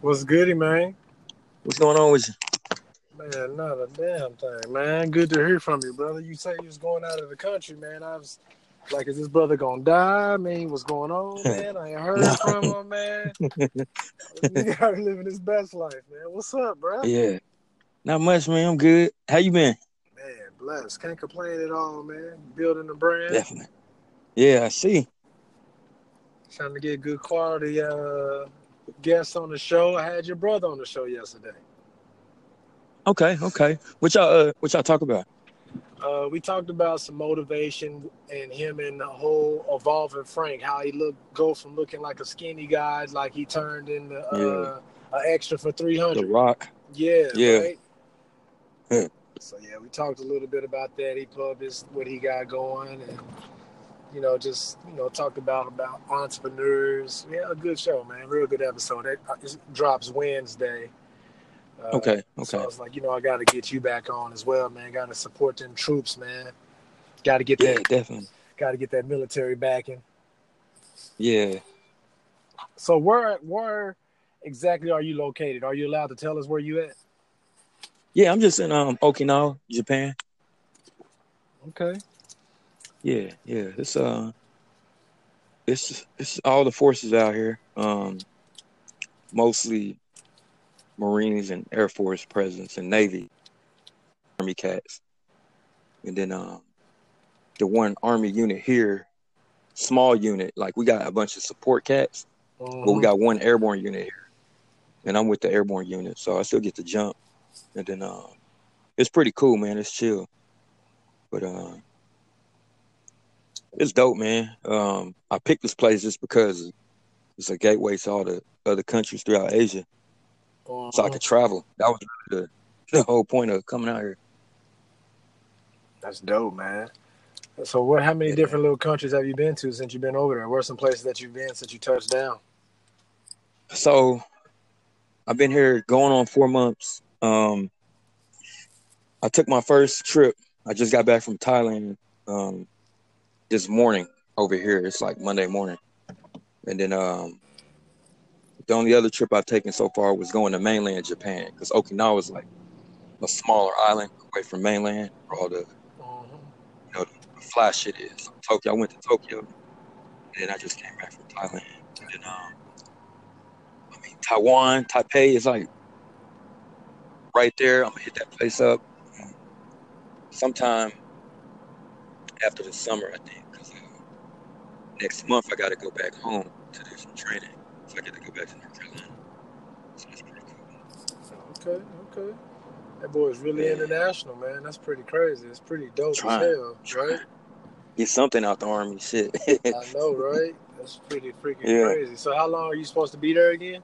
What's goody, man? What's going on with you? Man, not a damn thing, man. Good to hear from you, brother. You say you was going out of the country, man. I was like, is this brother gonna die? I mean, what's going on, man? I ain't heard from him, man. Nigga living his best life, man. What's up, bro? Yeah. Not much, man. I'm good. How you been? Man, blessed. Can't complain at all, man. Building the brand. Definitely. Yeah, I see. Trying to get good quality uh guests on the show. I had your brother on the show yesterday. Okay, okay. What y'all uh what y'all talk about? Uh, we talked about some motivation and him and the whole evolving Frank, how he look go from looking like a skinny guy, like he turned into uh, an extra for three hundred. The. Rock. Yeah, Yeah. right. Yeah. So yeah, we talked a little bit about that. He his what he got going, and you know, just you know, talked about about entrepreneurs. Yeah, a good show, man. Real good episode. It, uh, it drops Wednesday. Uh, Okay, So I was like, you know, I got to get you back on as well, man. Got to support them troops, man. Got to get Yeah, that. definitely. Got to get that military backing. Yeah. So where where exactly are you located? Are you allowed to tell us where you at? Yeah, I'm just in um Okinawa, Japan. Okay. Yeah, yeah. It's uh it's it's all the forces out here. Um mostly Marines and Air Force presence and Navy Army cats. And then um the one army unit here, small unit, like we got a bunch of support cats, but we Mhm. got one airborne unit here. And I'm with the airborne unit, so I still get to jump. And then um it's pretty cool, man. It's chill. But uh it's dope, man. Um I picked this place just because it's a gateway to all the other countries throughout Asia. So I Mhm. could travel. That was the, the whole point of coming out here. That's dope, man. So what? How many Yeah. different little countries have you been to since you've been over there? Where are some places that you've been since you touched down? So I've been here going on four months. Um I took my first trip. I just got back from Thailand um this morning over here. It's like Monday morning. And then um the only other trip I've taken so far was going to mainland Japan because Okinawa is like a smaller island away from mainland where all the Mhm. you know the fly shit is. Tokyo. I went to Tokyo, and then I just came back from Thailand. And then um, I mean Taiwan, Taipei is like right there. I'm gonna hit that place up sometime after the summer, I think. Next month I got to go back home to do some training, so I get to go back to North Carolina. So that's pretty cool. Okay, okay. That boy is really Yeah. international, man. That's pretty crazy. It's pretty dope Trying, as hell, trying. right? Get something out the army, shit. I know, right? That's pretty freaking yeah. crazy. So how long are you supposed to be there again?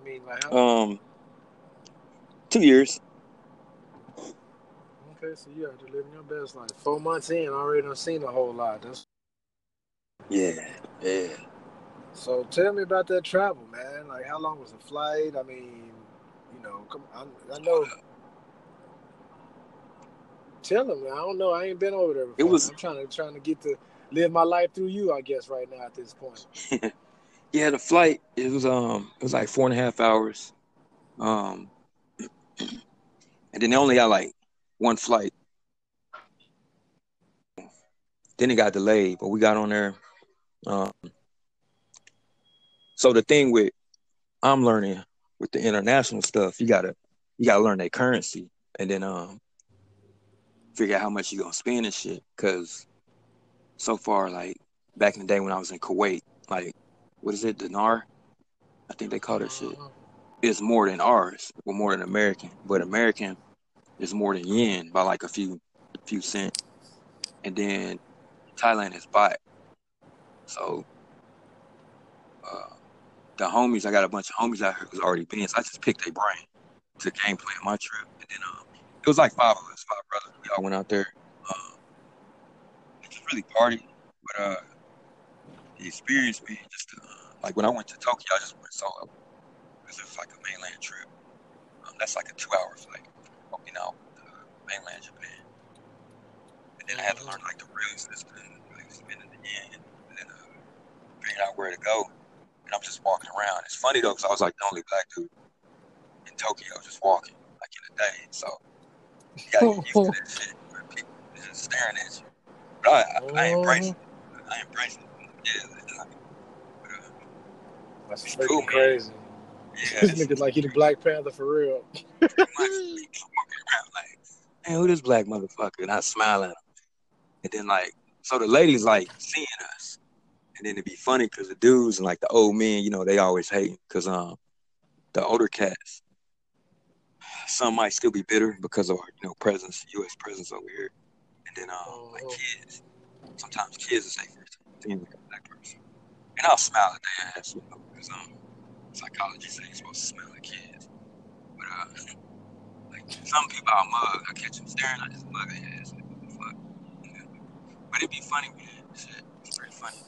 I mean, like how? Um, two years. Okay, so you have to live your best life. Four months in, already done seen a whole lot. That's Yeah, yeah. so. Tell me about that travel, man. Like, how long was the flight? I mean, you know, come. I, I know. Tell them. I don't know. I ain't been over there It was I'm trying to trying to get to live my life through you. I guess right now at this point. yeah. The flight it was um it was like four and a half hours. Um, and then they only got like one flight. Then it got delayed, but we got on there. Um, so the thing with I'm learning with the international stuff, you gotta you gotta learn their currency, and then um figure out how much you gonna spend and shit. Cause so far, like back in the day when I was in Kuwait, like what is it, dinar? I think they call that shit. It's more than ours, or more than American. But American is more than yen by like a few few cents. And then Thailand is baht. So uh, the homies, I got a bunch of homies out here who's already been. So I just picked their brain to game plan my trip. And then um, it was like five of us, five brothers. We all went out there. Um, it just really party. But uh, the experience being just uh, like when I went to Tokyo, I just went solo because it was like a mainland trip. Um, that's like a two-hour flight Okinawa to mainland Japan. And then I had to learn like the real system, like spending the yen, and uh, figuring out where to go. and I'm just walking around. It's funny though, because I was like the only black dude in Tokyo just walking, like in a day. So you gotta get used to that shit. Where people just staring at you. But I, I, I embrace it. I embrace it. Yeah, like, but, uh, That's It's freaking cool, man. crazy. yeah, This it's nigga like he the Black Panther for real. much like, man, who this black motherfucker? And I smile at him. And then like, so the ladies like seeing us. And then it'd be funny because the dudes and like the old men, you know, they always hate because um the older cats, some might still be bitter because of our, you know, presence, US presence over here. And then um like Mhm. kids. Sometimes kids will say first thing like a black person. And I'll smile at their ass, you know, because um psychology says you're supposed to smile at kids. But uh like some people I'll mug, I catch them staring, I just mug their ass. Like, what the fuck? Yeah. But it'd be funny, man. Shit, it's pretty funny.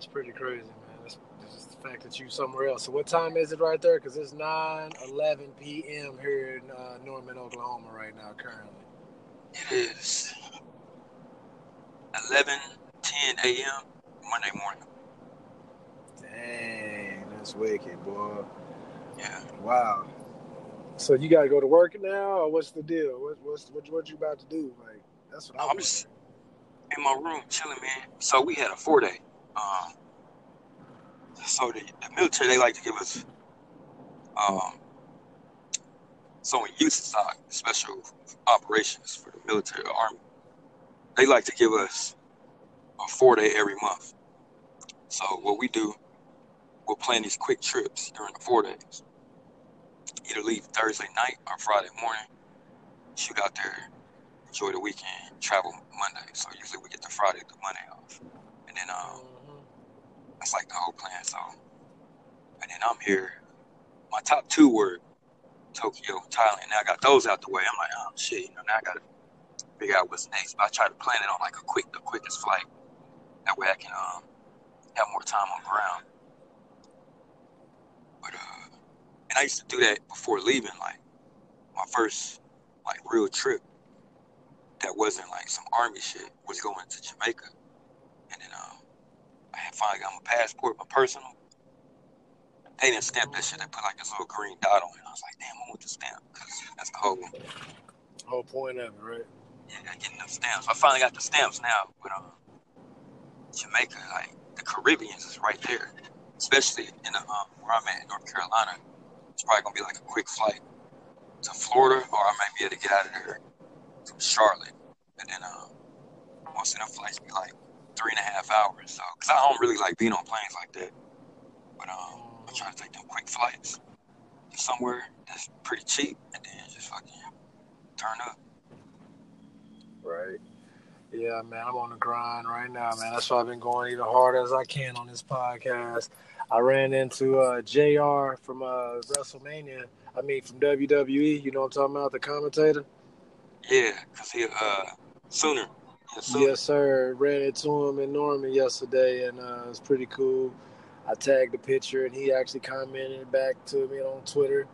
That's pretty crazy, man. That's, that's just the fact that you're somewhere else. So what time is it right there? Because it's 9, 11 p.m. here in uh, Norman, Oklahoma right now currently. It is 11, 10 a.m. Monday morning. Dang, that's wicked, boy. Yeah. Wow. So you got to go to work now, or what's the deal? What, what's what, what you about to do? Like that's what I'm I'm. just in my room chilling, man. So we had a four day. Um, so the, the military they like to give us um, so in USASOC, special operations for the military army, they like to give us a four day every month. So what we do, we'll plan these quick trips during the four days. Either leave Thursday night or Friday morning, shoot out there, enjoy the weekend, travel Monday. So usually we get the Friday to Monday off. And then um. That's like the whole plan. So, and then I'm here. My top two were Tokyo, Thailand. Now I got those out the way. I'm like, oh shit, you know, now I gotta figure out what's next. But I try to plan it on like a quick, the quickest flight. That way I can um have more time on ground. But uh, and I used to do that before leaving. Like my first like real trip that wasn't like some army shit was going to Jamaica. I finally got my passport, my personal. They didn't stamp that shit. They put like this little green dot on it. I was like, damn, I want the stamp because that's the whole Whole point of it, right? yeah, getting them stamps. I finally got the stamps now, but um, Jamaica, like the Caribbeans, is right there. Especially in the um, where I'm at, in North Carolina. It's probably gonna be like a quick flight to Florida, or I might be able to get out of there from Charlotte, and then um, of them flights be like three and a half hours. So, cause I don't really like being on planes like that. But um, I try to take them quick flights to somewhere that's pretty cheap, and then just fucking turn up. Right. Yeah, man, I'm on the grind right now, man. That's why I've been going even harder as I can on this podcast. I ran into uh, JR from uh, WrestleMania. I mean, from WWE. You know what I'm talking about? The commentator. Yeah, cause he uh sooner. Yes, sir. Ran into him in Norman yesterday, and uh, it was pretty cool. I tagged the picture, and he actually commented back to me on Twitter.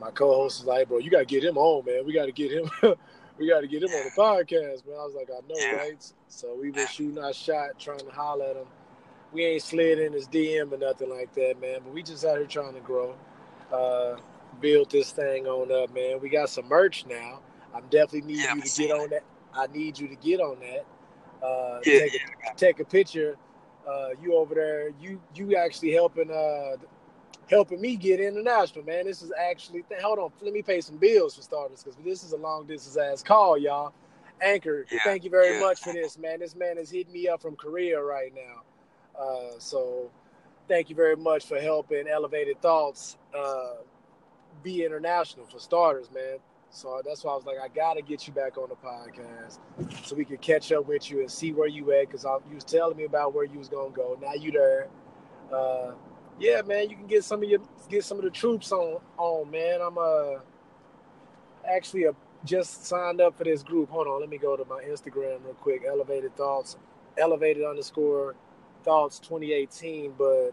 My co-host was like, "Bro, you gotta get him on, man. We gotta get him. we gotta get him on the podcast, man." I was like, "I know, Yeah. right?" So we been shooting our shot, trying to holler at him. We ain't slid in his DM or nothing like that, man. But we just out here trying to grow, uh, build this thing on up, man. We got some merch now. I'm definitely need Yeah, you to get on that. I need you to get on that. Uh, Yeah, take a take a picture. Uh, you over there, you you actually helping uh helping me get international, man. This is actually th- hold on, let me pay some bills for starters because this is a long distance ass call, y'all. Anchor, Yeah, thank you very yeah. much for this, man. This man is hitting me up from Korea right now. Uh, so thank you very much for helping Elevated Thoughts uh, be international for starters, man. So that's why I was like, I gotta get you back on the podcast so we could catch up with you and see where you at. Cause I, you was telling me about where you was gonna go. Now you there. Uh, yeah, man, you can get some of your get some of the troops on on, man. I'm uh actually a, just signed up for this group. Hold on, let me go to my Instagram real quick. Elevated thoughts, elevated underscore thoughts 2018. But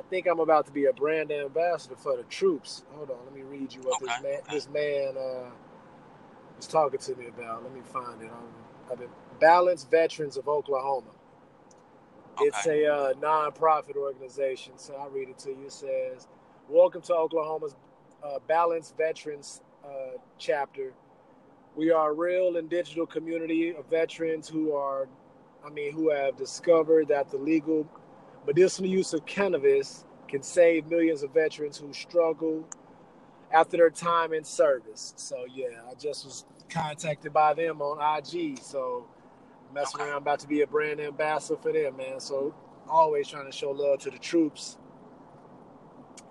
I think I'm about to be a brand ambassador for the troops. Hold on, let me read you what this man okay. this man uh, was talking to me about. Let me find it. Um, I've been Balanced Veterans of Oklahoma. It's a uh, non-profit organization. So I'll read it to you. It says, "Welcome to Oklahoma's uh, Balanced Veterans uh, Chapter. We are a real and digital community of veterans who are, I mean, who have discovered that the legal medicinal use of cannabis can save millions of veterans who struggle after their time in service. So yeah, I just was contacted by them on IG. So messing around about to be a brand ambassador for them, man. So always trying to show love to the troops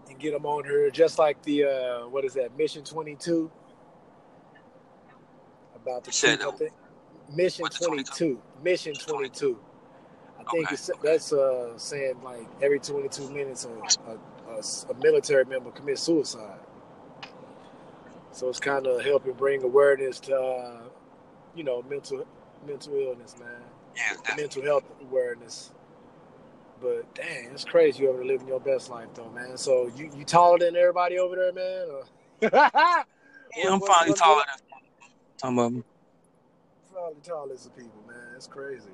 and get them on here, just like the uh, what is that Mission Twenty Two about the Said, troops, I. Mission Twenty 22? Mission Twenty Two. I think Okay, it's that's uh, saying like every twenty two minutes a, a, a, a military member commits suicide. So it's kind of helping bring awareness to, uh, you know, mental mental illness, man, Yeah, definitely. mental health awareness. But dang, it's crazy you over there living your best life, though, man. So you you taller than everybody over there, man? Or... Yeah, I'm What- finally what- taller than some of them. Probably tall as the people, man. It's crazy.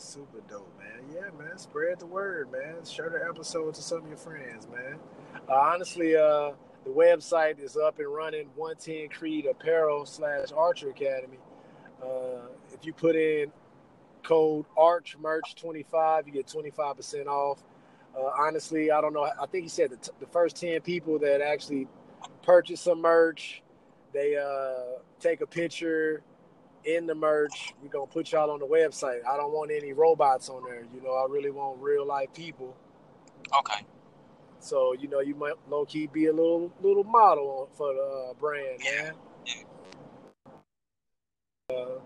Super dope, man. Yeah, man. Spread the word, man. Share the episode to some of your friends, man. Uh, honestly, uh, the website is up and running. 110 Creed Apparel slash Archer Academy. Uh, if you put in code Arch Merch 25, you get 25% off. Uh, honestly, I don't know. I think he said the, t- the first 10 people that actually purchase some merch, they uh, take a picture in the merch. We're gonna put y'all on the website. I don't want any robots on there. You know, I really want real life people. Okay. So you know, you might low key be a little little model for the uh, brand, man. Uh,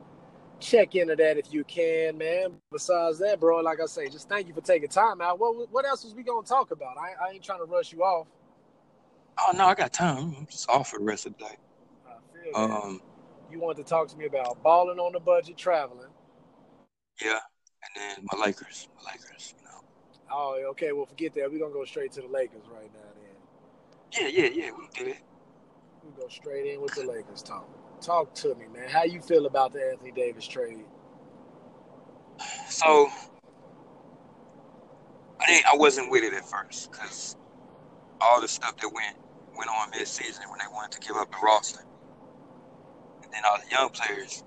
check into that if you can, man. Besides that, bro, like I say, just thank you for taking time out. What what else was we gonna talk about? I, I ain't trying to rush you off. Oh no, I got time. I'm just off for the rest of the day. I feel that. You wanted to talk to me about balling on the budget, traveling. yeah, and then my Lakers, my Lakers. You know. Oh, okay. Well, forget that. We're gonna go straight to the Lakers right now. Then Yeah, yeah, yeah. We did it. we go straight in with the Lakers talk. Talk to me, man. How you feel about the Anthony Davis trade? So I didn't. I wasn't with it at first because all the stuff that went went on mid season when they wanted to give up the roster, then all the young players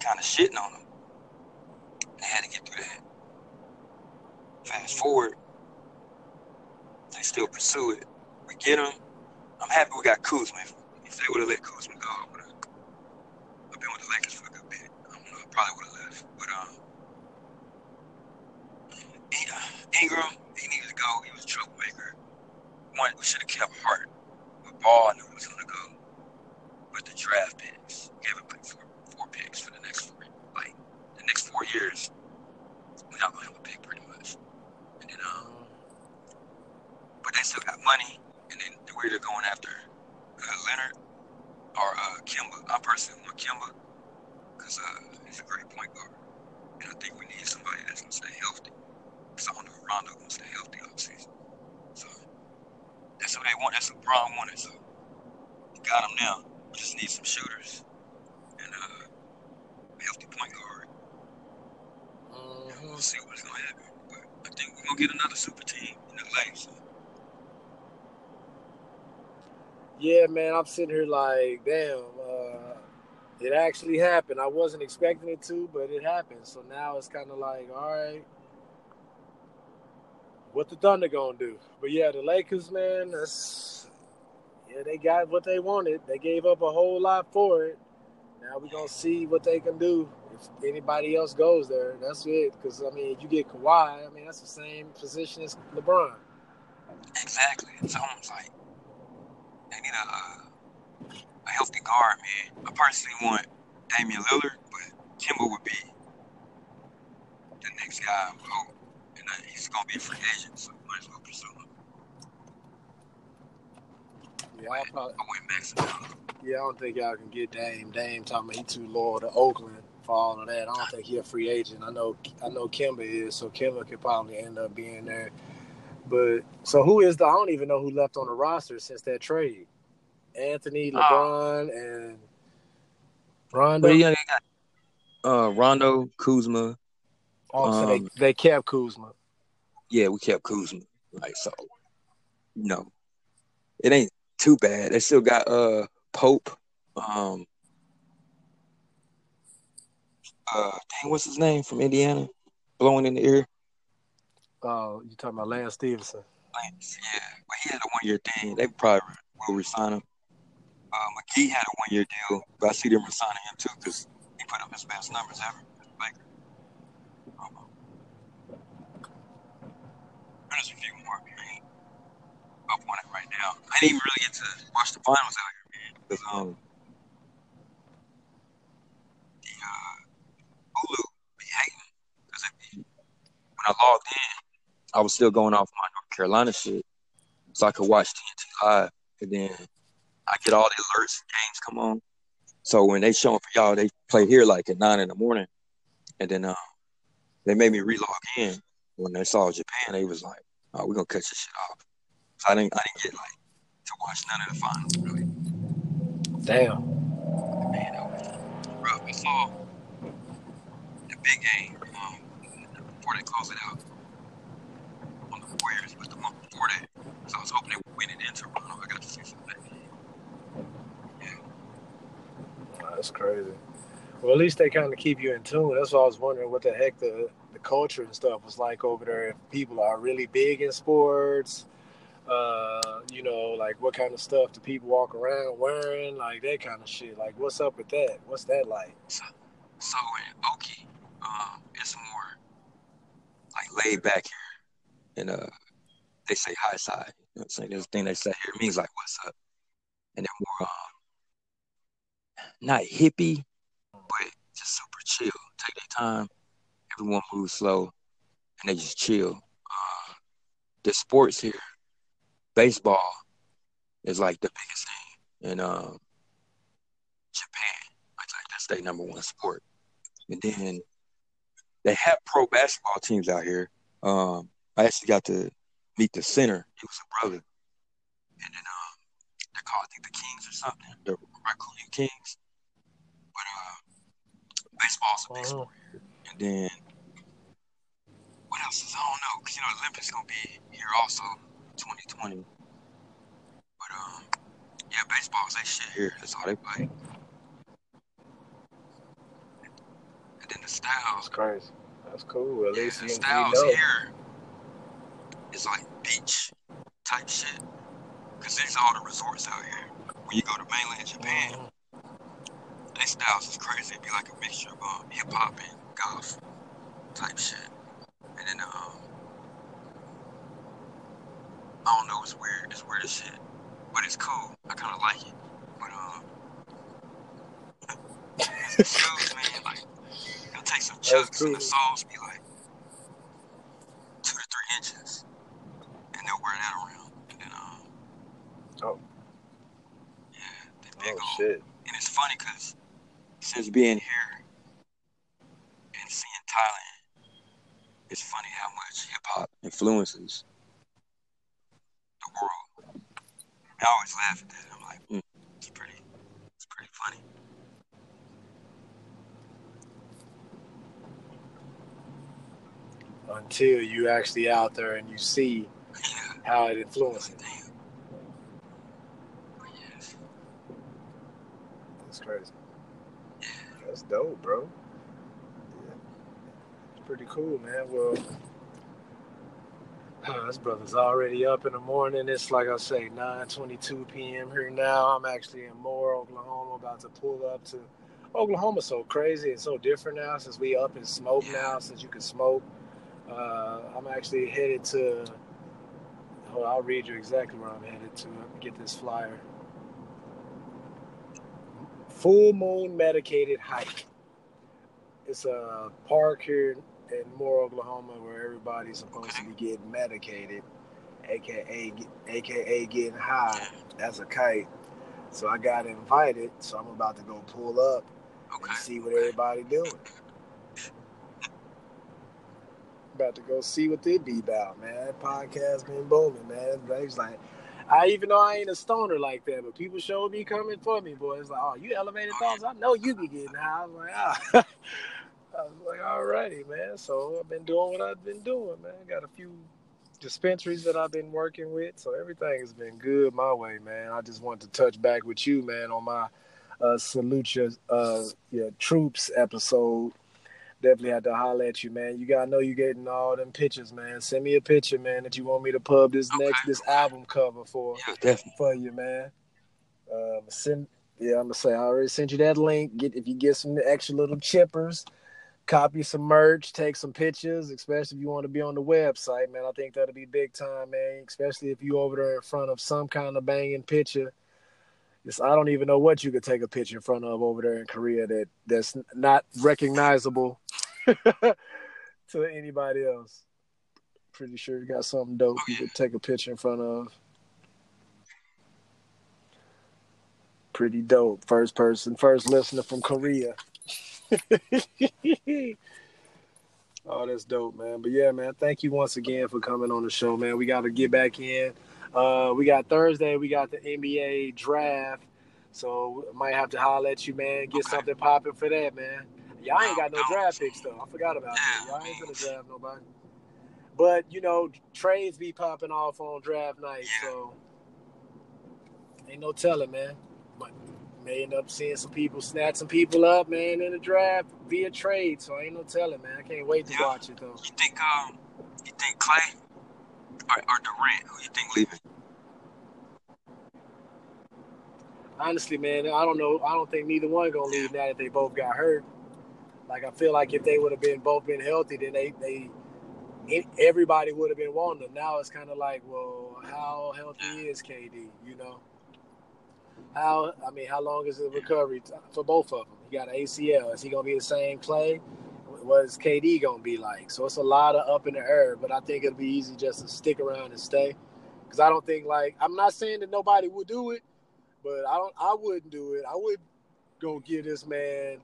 kind of shitting on them. They had to get through that. Fast forward, they still pursue it. We get them. I'm happy we got Kuzma. If, they would have let Kuzma go, I would have. Been with the Lakers for a good bit. I don't know. I probably would have left, but um. Uh, Ingram, he needed to go. He was a troublemaker. One, we should have kept Hart. But Ball I knew was going to go. But the draft picks up like four, four picks for the next four, like the next four years. We're not going to have a pick pretty much. And then, um, but they still got money. And then we're going after uh, Leonard or uh, Kemba. I personally want Kemba because uh, he's a great point guard. And I think we need somebody that's going to stay healthy. Because I don't know if Rondo going to stay healthy all season. So that's what they want. That's what Bron wanted. So we got him now. We just need some shooters and uh, a healthy point guard. And we'll see what's going to happen. But I think we're going to get another super team in LA. So Yeah, man. I'm sitting here like, damn. Uh, it actually happened. I wasn't expecting it to, but it happened. So now it's kind of like, all right, what the Thunder gonna do? But yeah, the Lakers, man. That's yeah, they got what they wanted. They gave up a whole lot for it. Now we're gonna see what they can do if anybody else goes there. That's it. Because I mean, if you get Kawhi, I mean that's the same position as LeBron. exactly. It's almost like they need a, uh, a healthy guard, man. I personally want Damian Lillard, but Kemba would be the next guy. And uh, he's to be a free agent, so might as well pursue him. Yeah, I'll probably, I went Max Allen. yeah, I don't think y'all can get Dame. Dame talking about he too loyal to Oakland for all of that. I don't think he a free agent. I know, I know Kemba is, so Kemba could probably end up being there. But so who is the? I don't even know who left on the roster since that trade. Anthony, LeBron, and Rondo. But yeah, they got uh, Rondo, Kuzma, Oh, so they, Um, they kept Kuzma. yeah, we kept Kuzma. Like so, no, it ain't too bad. They still got uh Pope. Um, uh, dang, what's his name from Indiana? Blowing in the ear. Oh, you talking about Lance Stephenson? Lance, yeah, but he had a one year thing. They probably will resign him. Uh, McGee had a one year deal, but I see them resigning him too because he put up his best numbers ever. Like, um, there's a few more. On it right now. I didn't even really get to watch the finals out here, man, because um, the uh, Hulu be hating because when I logged in, I was still going off my North Carolina shit, so I could watch TNT live, and then I get all the alerts, games come on. So when they showing for y'all, they play here like at nine in the morning, and then um, they made me relog in. When they saw Japan, they was like, "Oh, we're gonna cut this shit off." I didn't, I didn't get like to watch none of the finals really. Damn. Man, that was rough. I saw the big game um, before they close it out on the Warriors, but the month before that, so I was hoping they would win it in Toronto. I got to see some of that. That's crazy. Well, at least they kind of keep you in tune. That's why I was wondering what the heck the, the culture and stuff was like over there. If people are really big in sports, uh, you know, like what kind of stuff do people walk around wearing, like that kind of shit. Like, what's up with that? What's that like? So, so in Okie, um, it's more like laid back here, and uh, they say haisai. You know what I'm saying? This thing they say here means like what's up, and they're more um, not hippie, but just super chill. Take their time. Everyone moves slow, and they just chill. Uh, the sports here, baseball is like the biggest thing in um, Japan. It's like that's their number one sport. And then they have pro basketball teams out here. Um, I actually got to meet the center. He was a brother. And then um, they're called, I think, the Kings or something, the Raccoon Kings. But uh, baseball's a big sport here. And then what else is I don't know because you know Olympics gonna be here also 2020. But um, yeah, baseball's that shit here. That's all they play. And then the That's styles, crazy. That's cool. At yeah, least the you, you styles know. here is like beach type shit. Cause there's all the resorts out here. When you go to mainland Japan, Mhm. their styles is crazy. It'd be like a mixture of um, hip hop and golf type shit. And then um, I don't know, it's weird. As shit, but it's cool. I kind of like it. But um, shoes, man, like it'll take some chucks and the soles be like two to three inches, and they'll wear that around. And then um, Oh. yeah, they big Oh shit. And it's funny because since being here and seeing Thailand, it's funny how much hip hop influences the world. I always laugh at that. I'm like, mm, it's pretty, it's pretty funny. Until you actually out there and you see Yeah, how it influences. Yes, That's crazy. yeah. That's dope, bro. Yeah. It's pretty cool, man. Well, this brother's already up in the morning. It's like I say, 9:22 p.m. here now. I'm actually in Moore, Oklahoma, about to pull up to. Oklahoma's so crazy and so different now since we up in smoke Yeah. now. Since you can smoke, uh, I'm actually headed to. Hold on, I'll read you exactly where I'm headed to. Get this flyer. Full Moon Medicated Hike. It's a park here in Moore, Oklahoma, where everybody's supposed to be getting medicated, aka aka getting high as a kite. So I got invited, so I'm about to go pull up Okay. and see what everybody doing. About to go see what they be about, man. That podcast been booming, man. It's like, I even though I ain't a stoner like that, but people showed me coming for me, boy. It's like, oh, you elevated thoughts. I know you be getting high. I'm like, ah, I was like, alrighty, man. So I've been doing what I've been doing, man. Got a few dispensaries that I've been working with, so everything has been good my way, man. I just wanted to touch back with you, man, on my uh, salute your uh, your troops episode. Definitely had to holler at you, man. You gotta know you're getting all them pictures, man. Send me a picture, man, that you want me to pub this Okay. next this album cover for Yeah, definitely. for you, man. Um, send yeah, I'm gonna say I already sent you that link. Get if you get some extra little chippers, copy some merch, take some pictures, especially if you want to be on the website, man. I think that'll be big time, man. Especially if you over there in front of some kind of banging picture. It's, I don't even know what you could take a picture in front of over there in Korea that that's not recognizable to anybody else. Pretty sure you got something dope oh, you could take a picture in front of. Pretty dope. First person, first listener from Korea. oh, that's dope, man. But yeah, man, thank you once again for coming on the show, man. We got to get back in. Uh, we got Thursday, we got the NBA draft. So might have to holler at you, man. Get Okay. something popping for that, man. Y'all ain't got no draft picks though. I forgot about that. Y'all ain't gonna draft nobody. But you know, trades be popping off on draft night, so ain't no telling, man. But may end up seeing some people snatch some people up, man, in the draft via trade. So ain't no telling, man. I can't wait to Yeah. watch it though. You think um you think Klay or, or Durant? Who you think leaving? Honestly, man, I don't know. I don't think neither one gonna leave now that they both got hurt. Like I feel like if they would have been both been healthy, then they they everybody would have been wanting them. Now it's kind of like, well, how healthy is KD? You know, how I mean, how long is the recovery t- for both of them? He got an ACL. Is he gonna be the same Klay? What is KD gonna be like? So it's a lot of up in the air. But I think it'll be easy just to stick around and stay. Because I don't think like I'm not saying that nobody would do it, but I don't. I wouldn't do it. I would go give this man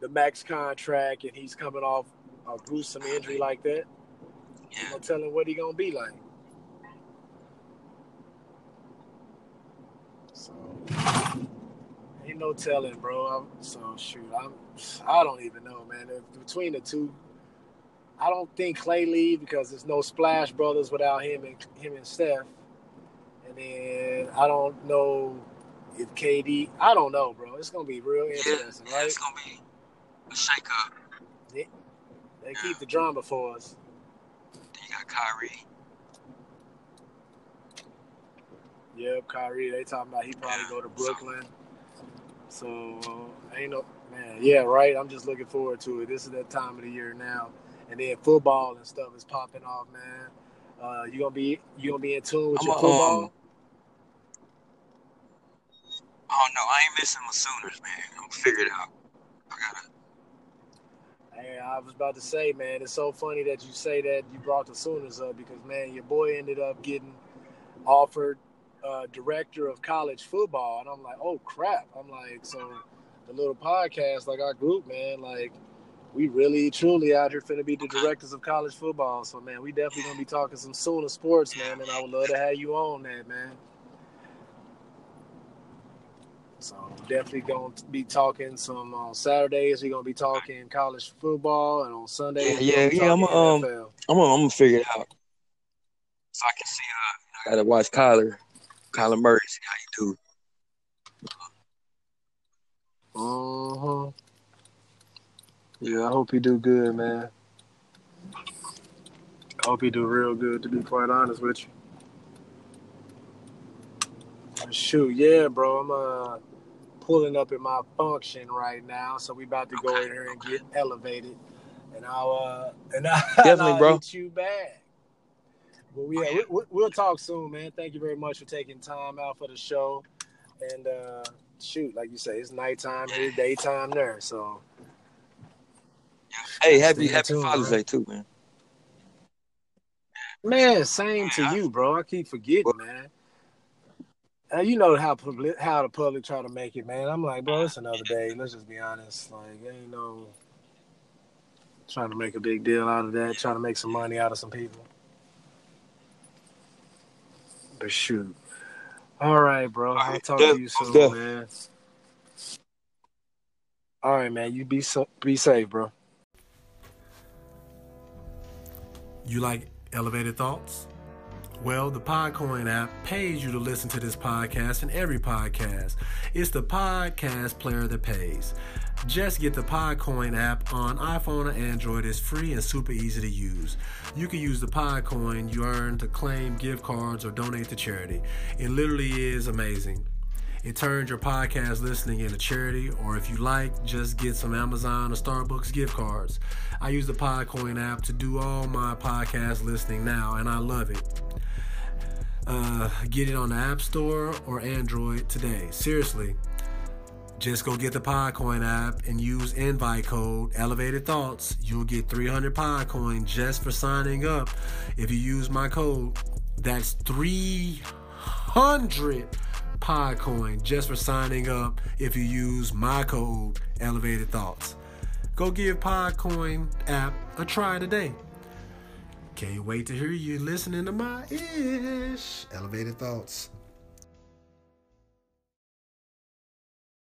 the max contract, and he's coming off a gruesome injury like that. Yeah. No telling what he gonna be like. So ain't no telling, bro. I'm, so shoot, I'm. I don't even know, man. If- Between the two, I don't think Klay leave because there's no Splash Brothers without him and him and Steph. And then I don't know if KD. I don't know, bro. It's gonna be real interesting, yeah, right? it's gonna be a shake up. They keep the drama for us. Then you got Kyrie. Yep, Kyrie. They talking about he probably go to Brooklyn. So ain't no man. Yeah, right. I'm just looking forward to it. This is that time of the year now, and then football and stuff is popping off, man. Uh, you gonna be you gonna be in tune with I'm your a, football? um, Oh no, I ain't missing my Sooners, man. I'm gonna figure it out. I gotta. Hey, I was about to say, man, it's so funny that you say that you brought the Sooners up because, man, your boy ended up getting offered uh, director of college football, and I'm like, oh crap! I'm like, so the little podcast, like our group, man, like we really truly out here finna be the directors of college football. So, man, we definitely gonna be talking some Sooner sports, man, and I would love to have you on that, man. So definitely to be talking some on Saturdays. We're gonna be talking college football, and on Sundays, Yeah, gonna yeah, yeah, I'm, um, NFL. I'm gonna, I'm gonna figure it out. So I can see. Uh, I gotta watch Kyler, Kyler Murray, see how you do. Uh huh. Yeah, I hope you do good, man. I hope you do real good. To be quite honest with you. Shoot, yeah, bro. I'm uh pulling up in my function right now, so we about to go in here and get elevated, and I'll uh and I Definitely, I'll bro. hit you back. But we, yeah, we, we'll talk soon, man. Thank you very much for taking time out for the show, and uh shoot, like you say, it's nighttime here, daytime there, so. Hey, happy Stay Happy tuned, Father's man. Day too, man. Man, same to you, bro. I keep forgetting, man. Uh, you know how public, how the public try to make it, man. I'm like, bro, it's another day. Let's just be honest. Like, ain't no trying to make a big deal out of that. Trying to make some money out of some people. But shoot. All right, bro. I'll talk to you soon, man. All right, man. You be so, be safe, bro. You like elevated thoughts? Well, the Podcoin app pays you to listen to this podcast and every podcast. It's the podcast player that pays. Just get the Podcoin app on iPhone or Android. It's free and super easy to use. You can use the Podcoin you earn to claim gift cards or donate to charity. It literally is amazing. It turns your podcast listening into charity, or if you like, just get some Amazon or Starbucks gift cards. I use the Podcoin app to do all my podcast listening now, and I love it. Uh, get it on the App Store or Android today. Seriously, just go get the Podcoin app and use invite code Elevated Thoughts. You'll get 300 Podcoin just for signing up. If you use my code, that's 300 Podcoin just for signing up. If you use my code Elevated Thoughts, go give Podcoin app a try today. Can't wait to hear you listening to my ish. Elevated Thoughts.